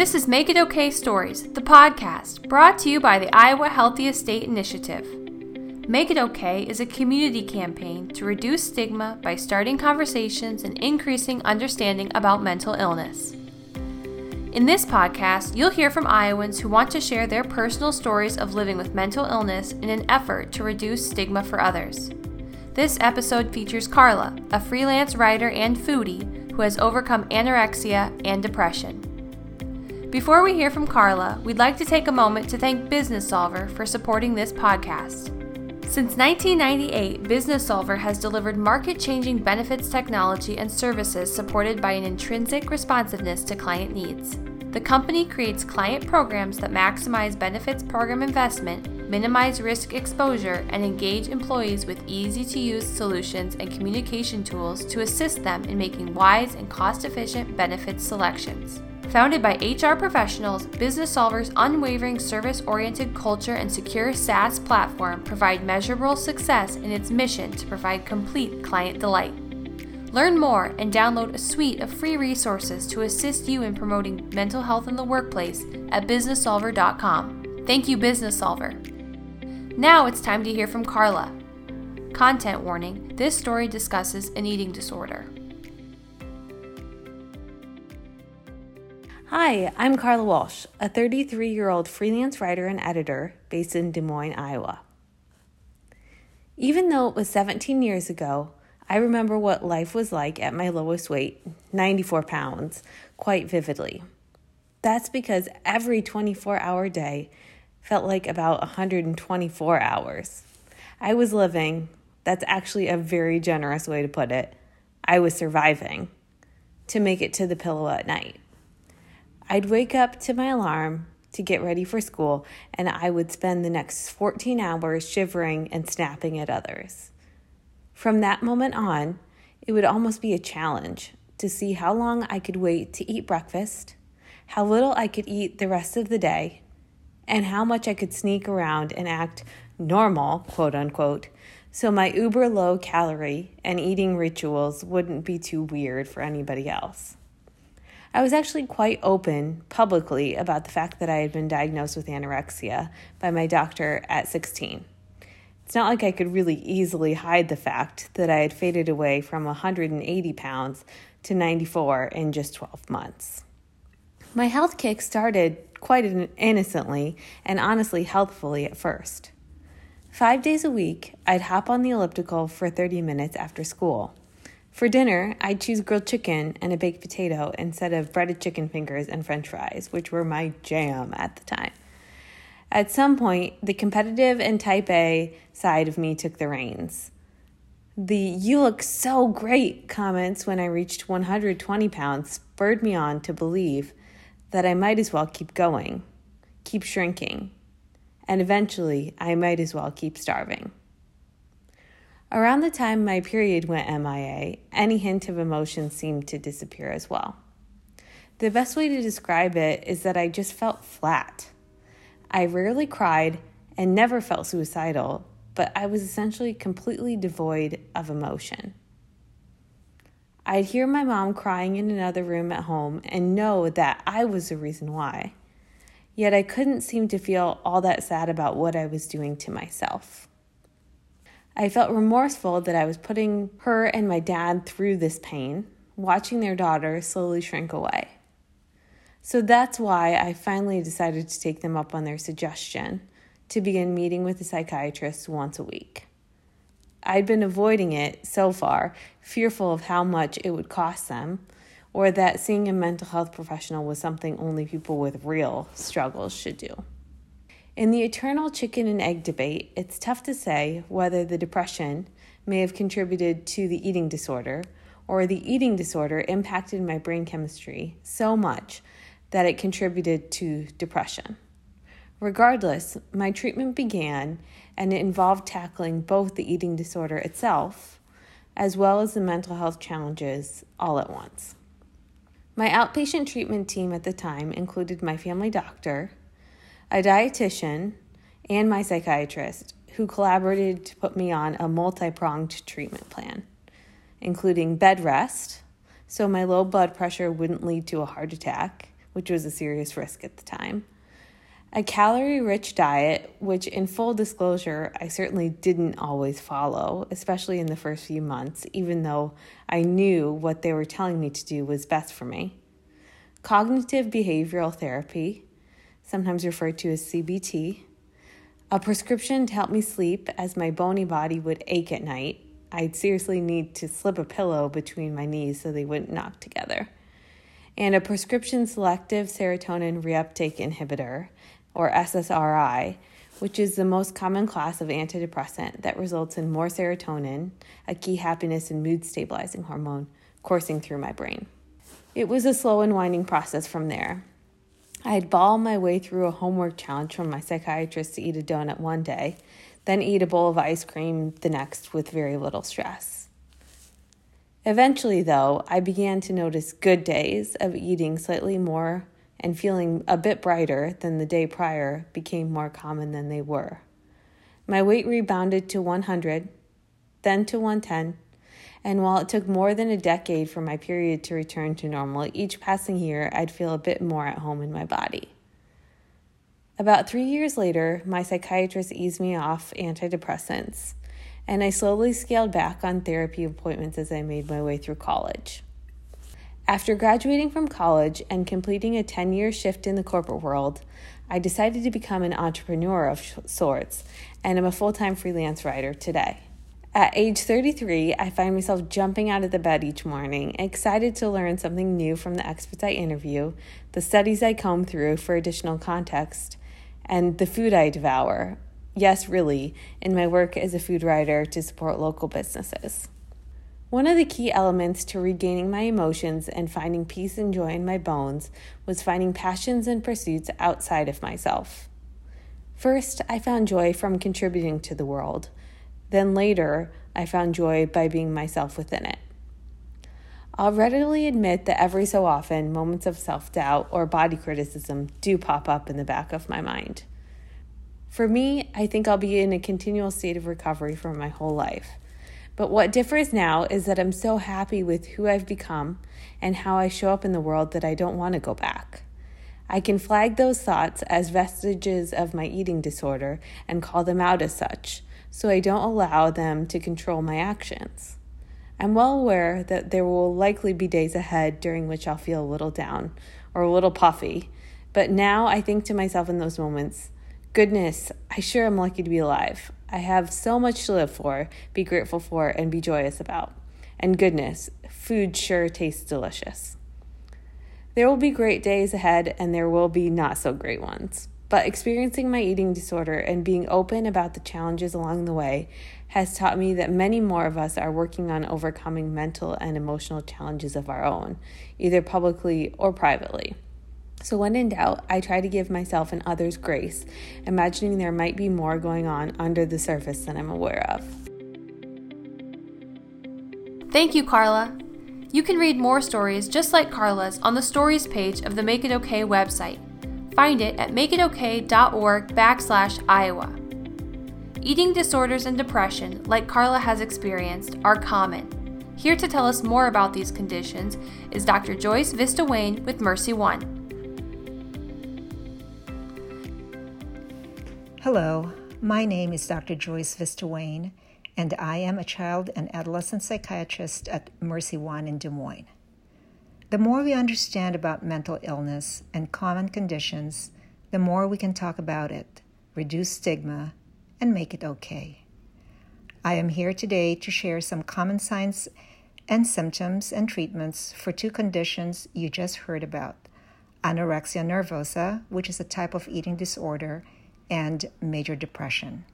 This is Make It Okay Stories, the podcast brought to you by the Iowa Healthiest State Initiative. Make It Okay is a community campaign to reduce stigma by starting conversations and increasing understanding about mental illness. In this podcast, you'll hear from Iowans who want to share their personal stories of living with mental illness in an effort to reduce stigma for others. This episode features Carla, a freelance writer and foodie who has overcome anorexia and depression. Before we hear from Carla, we'd like to take a moment to thank Businessolver for supporting this podcast. Since 1998, Businessolver has delivered market changing benefits technology and services supported by an intrinsic responsiveness to client needs. The company creates client programs that maximize benefits program investment, minimize risk exposure, and engage employees with easy to use solutions and communication tools to assist them in making wise and cost efficient benefits selections. Founded by HR professionals, Businessolver's unwavering service oriented culture and secure SaaS platform provide measurable success in its mission to provide complete client delight. Learn more and download a suite of free resources to assist you in promoting mental health in the workplace at businessolver.com. Thank you, Businessolver. Now it's time to hear from Carla. Content warning this story discusses an eating disorder. Hi, I'm Carla Walsh, a 33 year old freelance writer and editor based in Des Moines, Iowa. Even though it was 17 years ago, I remember what life was like at my lowest weight, 94 pounds, quite vividly. That's because every 24 hour day felt like about 124 hours. I was living, that's actually a very generous way to put it. I was surviving to make it to the pillow at night. I'd wake up to my alarm to get ready for school, and I would spend the next 14 hours shivering and snapping at others. From that moment on, it would almost be a challenge to see how long I could wait to eat breakfast, how little I could eat the rest of the day, and how much I could sneak around and act normal, quote unquote, so my uber low calorie and eating rituals wouldn't be too weird for anybody else. I was actually quite open publicly about the fact that I had been diagnosed with anorexia by my doctor at 16. It's not like I could really easily hide the fact that I had faded away from 180 pounds to 94 in just 12 months. My health kick started quite innocently and honestly healthfully at first. Five days a week, I'd hop on the elliptical for 30 minutes after school. For dinner, I'd choose grilled chicken and a baked potato instead of breaded chicken fingers and french fries, which were my jam at the time. At some point, the competitive and type A side of me took the reins. The you look so great comments when I reached 120 pounds spurred me on to believe that I might as well keep going, keep shrinking, and eventually I might as well keep starving. Around the time my period went MIA, any hint of emotion seemed to disappear as well. The best way to describe it is that I just felt flat. I rarely cried and never felt suicidal, but I was essentially completely devoid of emotion. I'd hear my mom crying in another room at home and know that I was the reason why. Yet I couldn't seem to feel all that sad about what I was doing to myself. I felt remorseful that I was putting her and my dad through this pain, watching their daughter slowly shrink away. So that's why I finally decided to take them up on their suggestion to begin meeting with a psychiatrist once a week. I'd been avoiding it so far, fearful of how much it would cost them, or that seeing a mental health professional was something only people with real struggles should do. In the eternal chicken and egg debate, it's tough to say whether the depression may have contributed to the eating disorder or the eating disorder impacted my brain chemistry so much that it contributed to depression. Regardless, my treatment began and it involved tackling both the eating disorder itself as well as the mental health challenges all at once. My outpatient treatment team at the time included my family doctor, a dietitian, and my psychiatrist who collaborated to put me on a multi pronged treatment plan, including bed rest, so my low blood pressure wouldn't lead to a heart attack, which was a serious risk at the time. A calorie rich diet, which, in full disclosure, I certainly didn't always follow, especially in the first few months, even though I knew what they were telling me to do was best for me. Cognitive behavioral therapy, sometimes referred to as CBT, a prescription to help me sleep as my bony body would ache at night. I'd seriously need to slip a pillow between my knees so they wouldn't knock together. And a prescription selective serotonin reuptake inhibitor or SSRI, which is the most common class of antidepressant that results in more serotonin, a key happiness and mood stabilizing hormone, coursing through my brain. It was a slow and winding process from there. I'd ball my way through a homework challenge from my psychiatrist to eat a donut one day, then eat a bowl of ice cream the next with very little stress. Eventually, though, I began to notice good days of eating slightly more and feeling a bit brighter than the day prior became more common than they were. My weight rebounded to 100, then to 110, and while it took more than a decade for my period to return to normal, each passing year I'd feel a bit more at home in my body. About three years later, my psychiatrist eased me off antidepressants, and I slowly scaled back on therapy appointments as I made my way through college. After graduating from college and completing a 10 year shift in the corporate world, I decided to become an entrepreneur of sorts and I'm a full time freelance writer today. At age 33, I find myself jumping out of the bed each morning, excited to learn something new from the experts I interview, the studies I comb through for additional context, and the food I devour. Yes, really, in my work as a food writer to support local businesses. One of the key elements to regaining my emotions and finding peace and joy in my bones was finding passions and pursuits outside of myself. First, I found joy from contributing to the world. Then later, I found joy by being myself within it. I'll readily admit that every so often, moments of self doubt or body criticism do pop up in the back of my mind. For me, I think I'll be in a continual state of recovery for my whole life. But what differs now is that I'm so happy with who I've become and how I show up in the world that I don't want to go back. I can flag those thoughts as vestiges of my eating disorder and call them out as such, so I don't allow them to control my actions. I'm well aware that there will likely be days ahead during which I'll feel a little down or a little puffy, but now I think to myself in those moments, goodness, I sure am lucky to be alive. I have so much to live for, be grateful for, and be joyous about. And goodness, food sure tastes delicious. There will be great days ahead, and there will be not so great ones. But experiencing my eating disorder and being open about the challenges along the way has taught me that many more of us are working on overcoming mental and emotional challenges of our own, either publicly or privately. So, when in doubt, I try to give myself and others grace, imagining there might be more going on under the surface than I'm aware of. Thank you, Carla. You can read more stories just like Carla's on the stories page of the Make It Okay website. Find it at makeitokay.org backslash Iowa. Eating disorders and depression, like Carla has experienced, are common. Here to tell us more about these conditions is Dr. Joyce Vista Wayne with MercyOne. Hello, my name is Dr. Joyce Vista Wayne, and I am a child and adolescent psychiatrist at MercyOne in Des Moines. The more we understand about mental illness and common conditions, the more we can talk about it, reduce stigma, and make it okay. I am here today to share some common signs and symptoms and treatments for two conditions you just heard about anorexia nervosa, which is a type of eating disorder and major depression.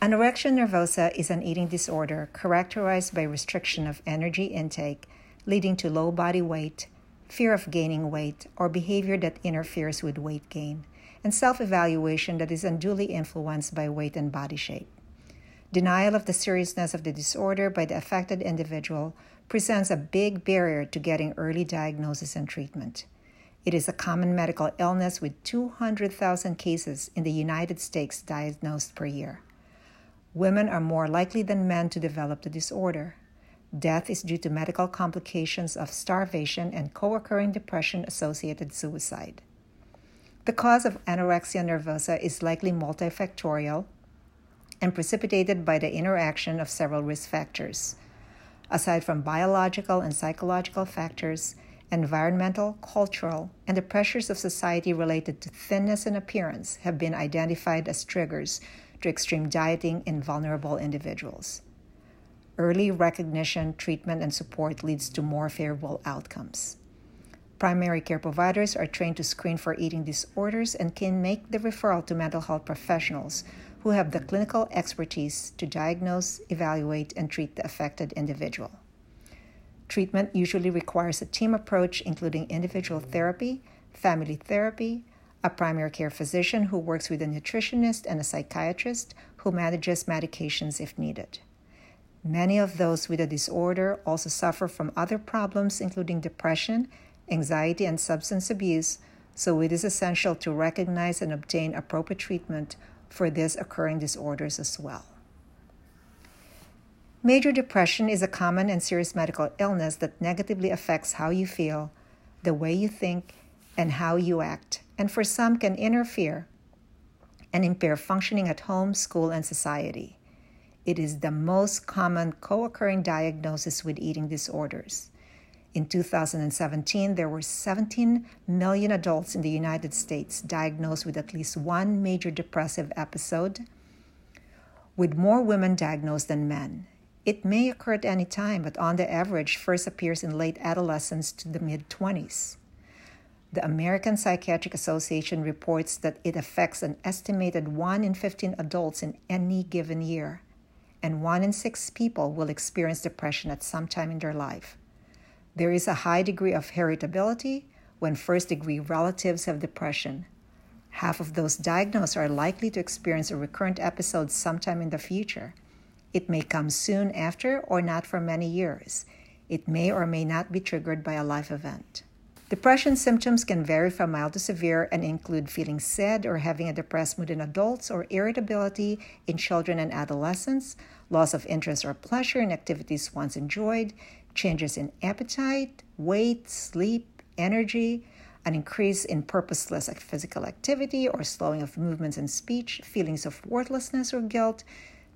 Anorexia nervosa is an eating disorder characterized by restriction of energy intake, leading to low body weight, fear of gaining weight, or behavior that interferes with weight gain, and self evaluation that is unduly influenced by weight and body shape. Denial of the seriousness of the disorder by the affected individual presents a big barrier to getting early diagnosis and treatment. It is a common medical illness with 200,000 cases in the United States diagnosed per year. Women are more likely than men to develop the disorder. Death is due to medical complications of starvation and co occurring depression associated suicide. The cause of anorexia nervosa is likely multifactorial and precipitated by the interaction of several risk factors. Aside from biological and psychological factors, environmental, cultural, and the pressures of society related to thinness and appearance have been identified as triggers to extreme dieting in vulnerable individuals. Early recognition, treatment, and support leads to more favorable outcomes. Primary care providers are trained to screen for eating disorders and can make the referral to mental health professionals who have the clinical expertise to diagnose, evaluate, and treat the affected individual. Treatment usually requires a team approach, including individual therapy, family therapy, a primary care physician who works with a nutritionist, and a psychiatrist who manages medications if needed. Many of those with a disorder also suffer from other problems, including depression, anxiety, and substance abuse, so it is essential to recognize and obtain appropriate treatment for these occurring disorders as well. Major depression is a common and serious medical illness that negatively affects how you feel, the way you think, and how you act, and for some can interfere and impair functioning at home, school, and society. It is the most common co occurring diagnosis with eating disorders. In 2017, there were 17 million adults in the United States diagnosed with at least one major depressive episode, with more women diagnosed than men. It may occur at any time, but on the average, first appears in late adolescence to the mid 20s. The American Psychiatric Association reports that it affects an estimated 1 in 15 adults in any given year and one in six people will experience depression at some time in their life. There is a high degree of heritability when first degree relatives have depression. Half of those diagnosed are likely to experience a recurrent episode sometime in the future. It may come soon after or not for many years. It may or may not be triggered by a life event. Depression symptoms can vary from mild to severe and include feeling sad or having a depressed mood in adults or irritability in children and adolescents, loss of interest or pleasure in activities once enjoyed, changes in appetite, weight, sleep, energy, an increase in purposeless physical activity or slowing of movements and speech, feelings of worthlessness or guilt,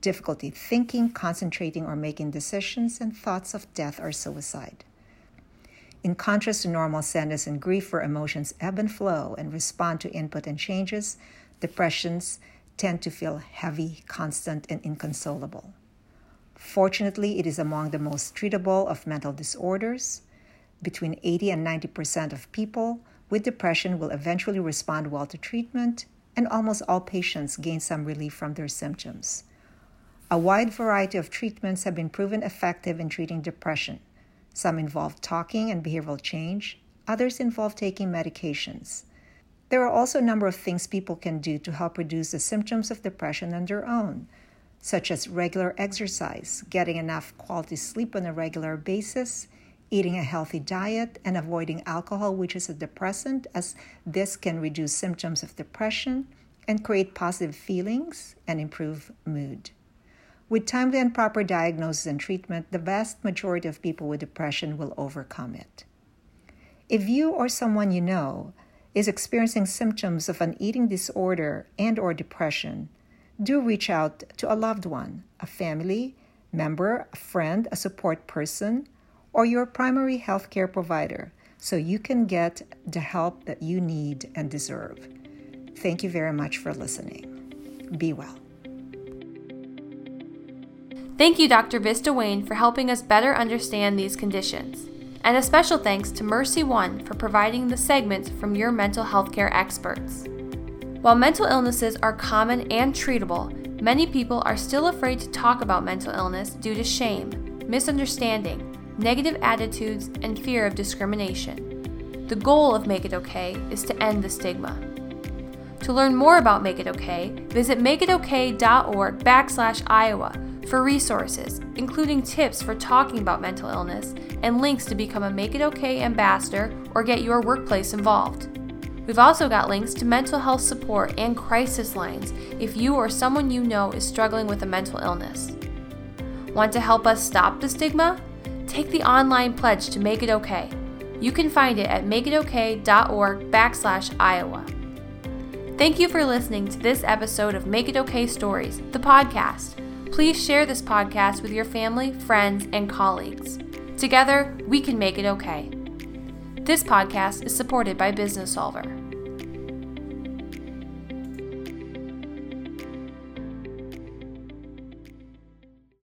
difficulty thinking, concentrating, or making decisions, and thoughts of death or suicide. In contrast to normal sadness and grief, where emotions ebb and flow and respond to input and changes, depressions tend to feel heavy, constant, and inconsolable. Fortunately, it is among the most treatable of mental disorders. Between 80 and 90% of people with depression will eventually respond well to treatment, and almost all patients gain some relief from their symptoms. A wide variety of treatments have been proven effective in treating depression. Some involve talking and behavioral change, others involve taking medications. There are also a number of things people can do to help reduce the symptoms of depression on their own, such as regular exercise, getting enough quality sleep on a regular basis, eating a healthy diet, and avoiding alcohol, which is a depressant, as this can reduce symptoms of depression and create positive feelings and improve mood. With timely and proper diagnosis and treatment, the vast majority of people with depression will overcome it. If you or someone you know is experiencing symptoms of an eating disorder and or depression, do reach out to a loved one, a family member, a friend, a support person, or your primary healthcare provider so you can get the help that you need and deserve. Thank you very much for listening. Be well. Thank you, Dr. Vista Wayne, for helping us better understand these conditions. And a special thanks to MercyOne for providing the segments from your mental health care experts. While mental illnesses are common and treatable, many people are still afraid to talk about mental illness due to shame, misunderstanding, negative attitudes, and fear of discrimination. The goal of Make It Okay is to end the stigma. To learn more about Make It Okay, visit makeitokay.org backslash Iowa for resources, including tips for talking about mental illness and links to become a Make It Okay ambassador or get your workplace involved. We've also got links to mental health support and crisis lines if you or someone you know is struggling with a mental illness. Want to help us stop the stigma? take the online pledge to Make It Okay. You can find it at makeitokay.org backslash Iowa. Thank you for listening to this episode of Make It Okay Stories, the podcast. Please share this podcast with your family, friends, and colleagues. Together, we can make it okay. This podcast is supported by Businessolver.